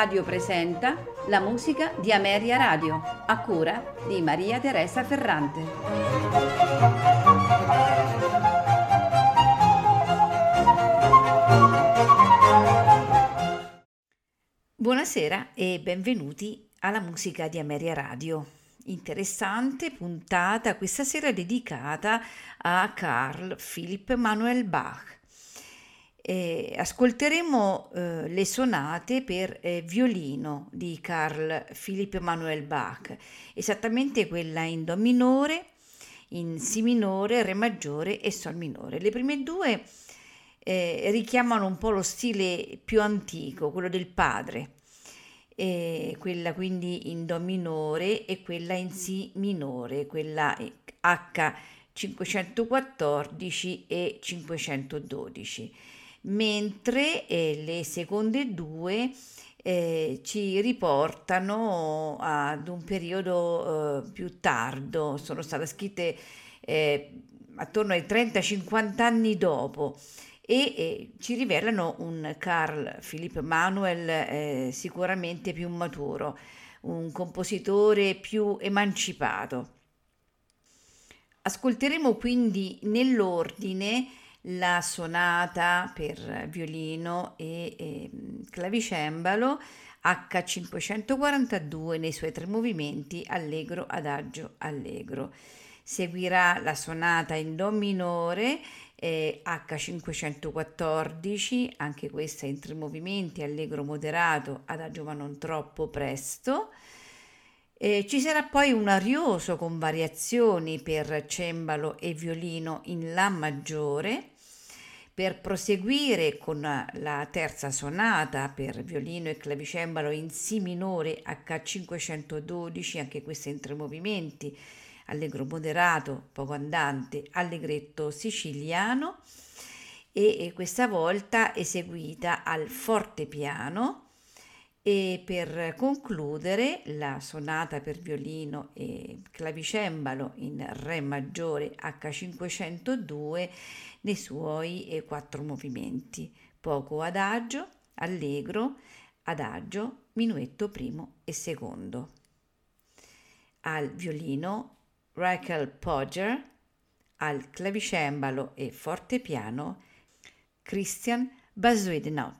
Radio presenta la musica di Ameria Radio, a cura di Maria Teresa Ferrante. Buonasera e benvenuti alla musica di Ameria Radio. Interessante puntata questa sera dedicata a Carl Philipp Manuel Bach eh, ascolteremo eh, le sonate per eh, violino di Carl Philipp Emanuel Bach, esattamente quella in Do minore, in Si minore, Re maggiore e Sol minore. Le prime due eh, richiamano un po' lo stile più antico, quello del padre, quella quindi in Do minore e quella in Si minore, quella H 514 e 512 mentre eh, le seconde due eh, ci riportano ad un periodo eh, più tardo, sono state scritte eh, attorno ai 30-50 anni dopo e eh, ci rivelano un Carl Philipp Manuel eh, sicuramente più maturo, un compositore più emancipato. Ascolteremo quindi nell'ordine la sonata per violino e, e clavicembalo H542 nei suoi tre movimenti allegro, adagio, allegro. Seguirà la sonata in Do minore eh, H514, anche questa in tre movimenti, allegro moderato, adagio ma non troppo presto. Eh, ci sarà poi un arioso con variazioni per cembalo e violino in La maggiore per proseguire con la terza sonata per violino e clavicembalo in Si minore H512, anche questa in tre movimenti, allegro moderato, poco andante, allegretto siciliano e questa volta eseguita al fortepiano e per concludere la sonata per violino e clavicembalo in Re maggiore H502 nei suoi eh, quattro movimenti, poco adagio, allegro, adagio, minuetto primo e secondo. Al violino Rachel Podger, al clavicembalo e fortepiano Christian Basuidnau.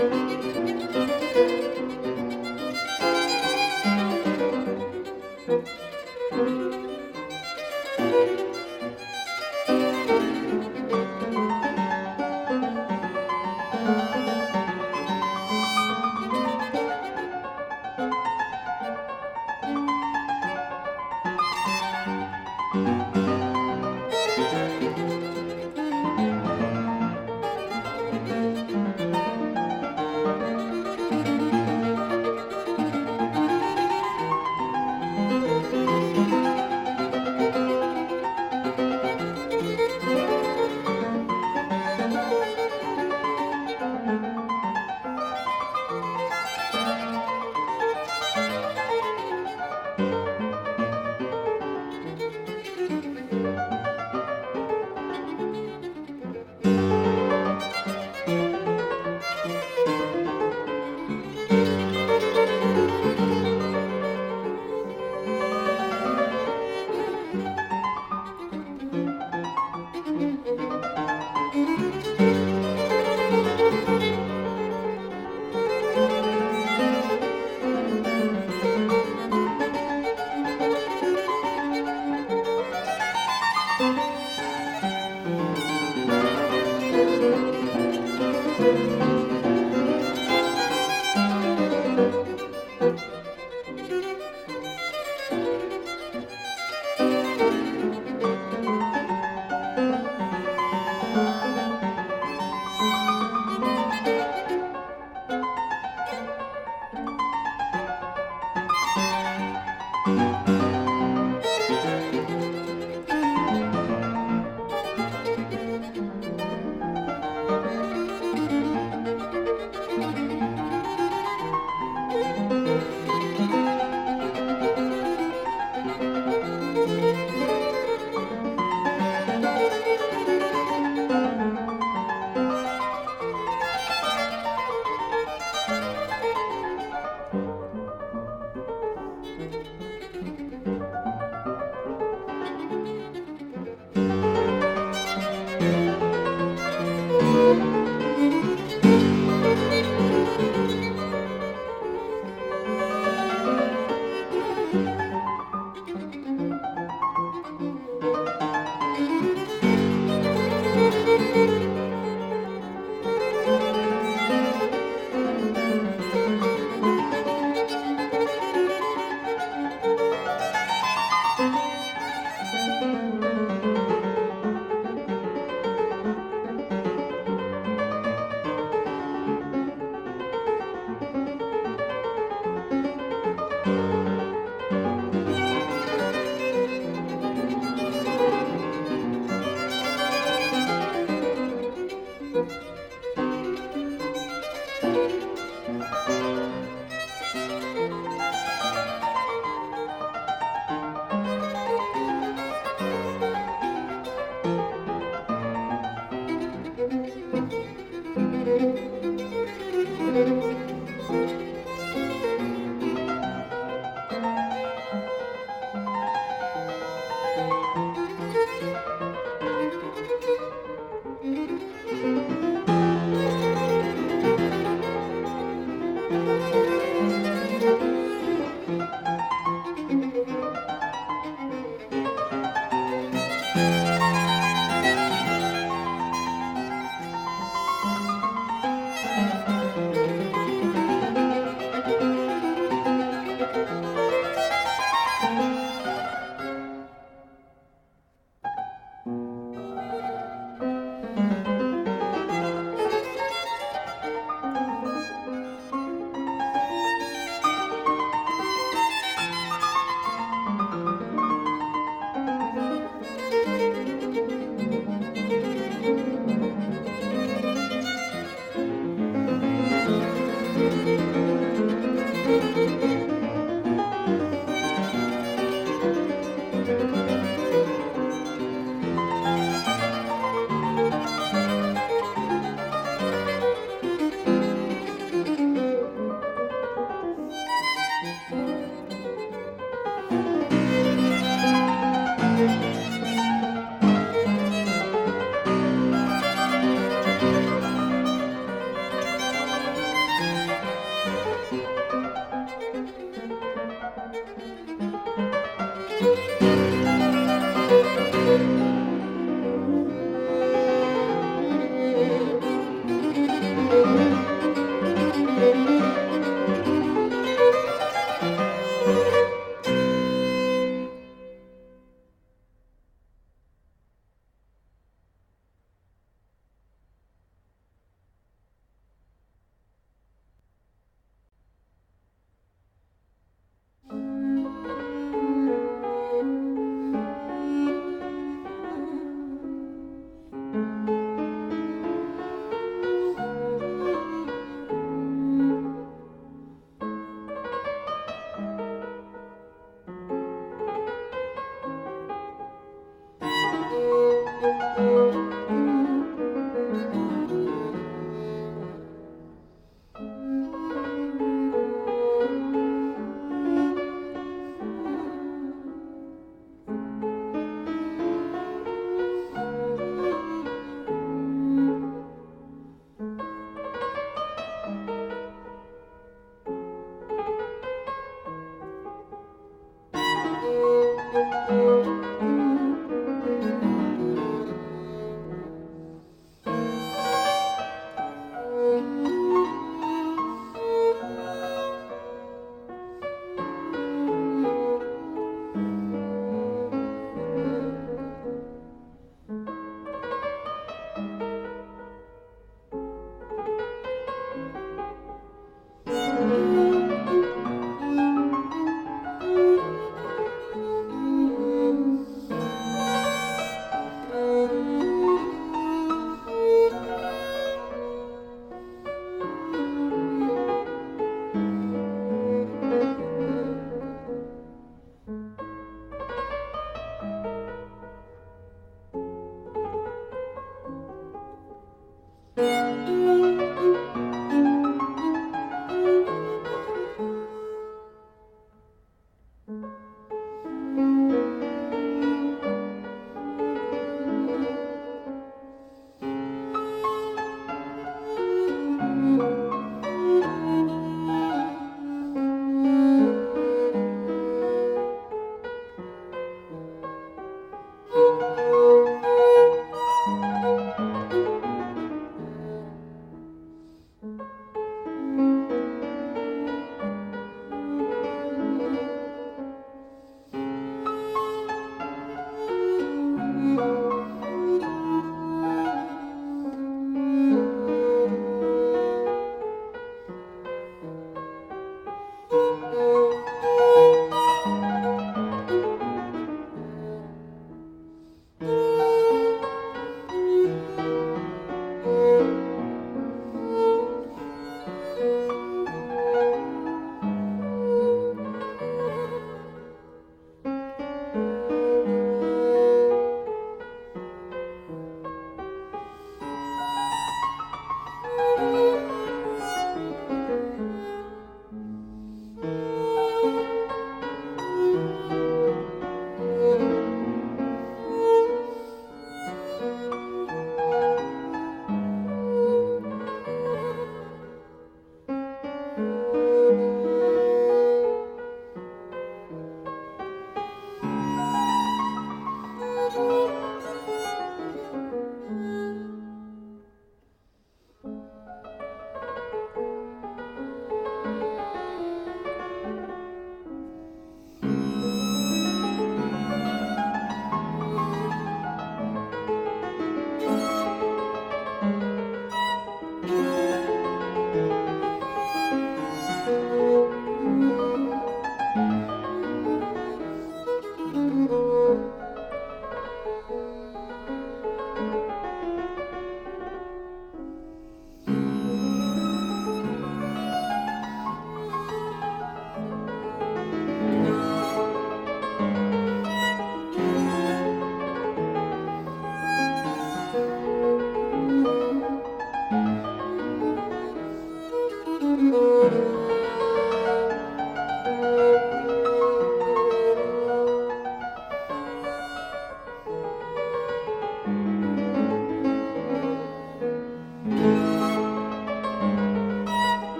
Música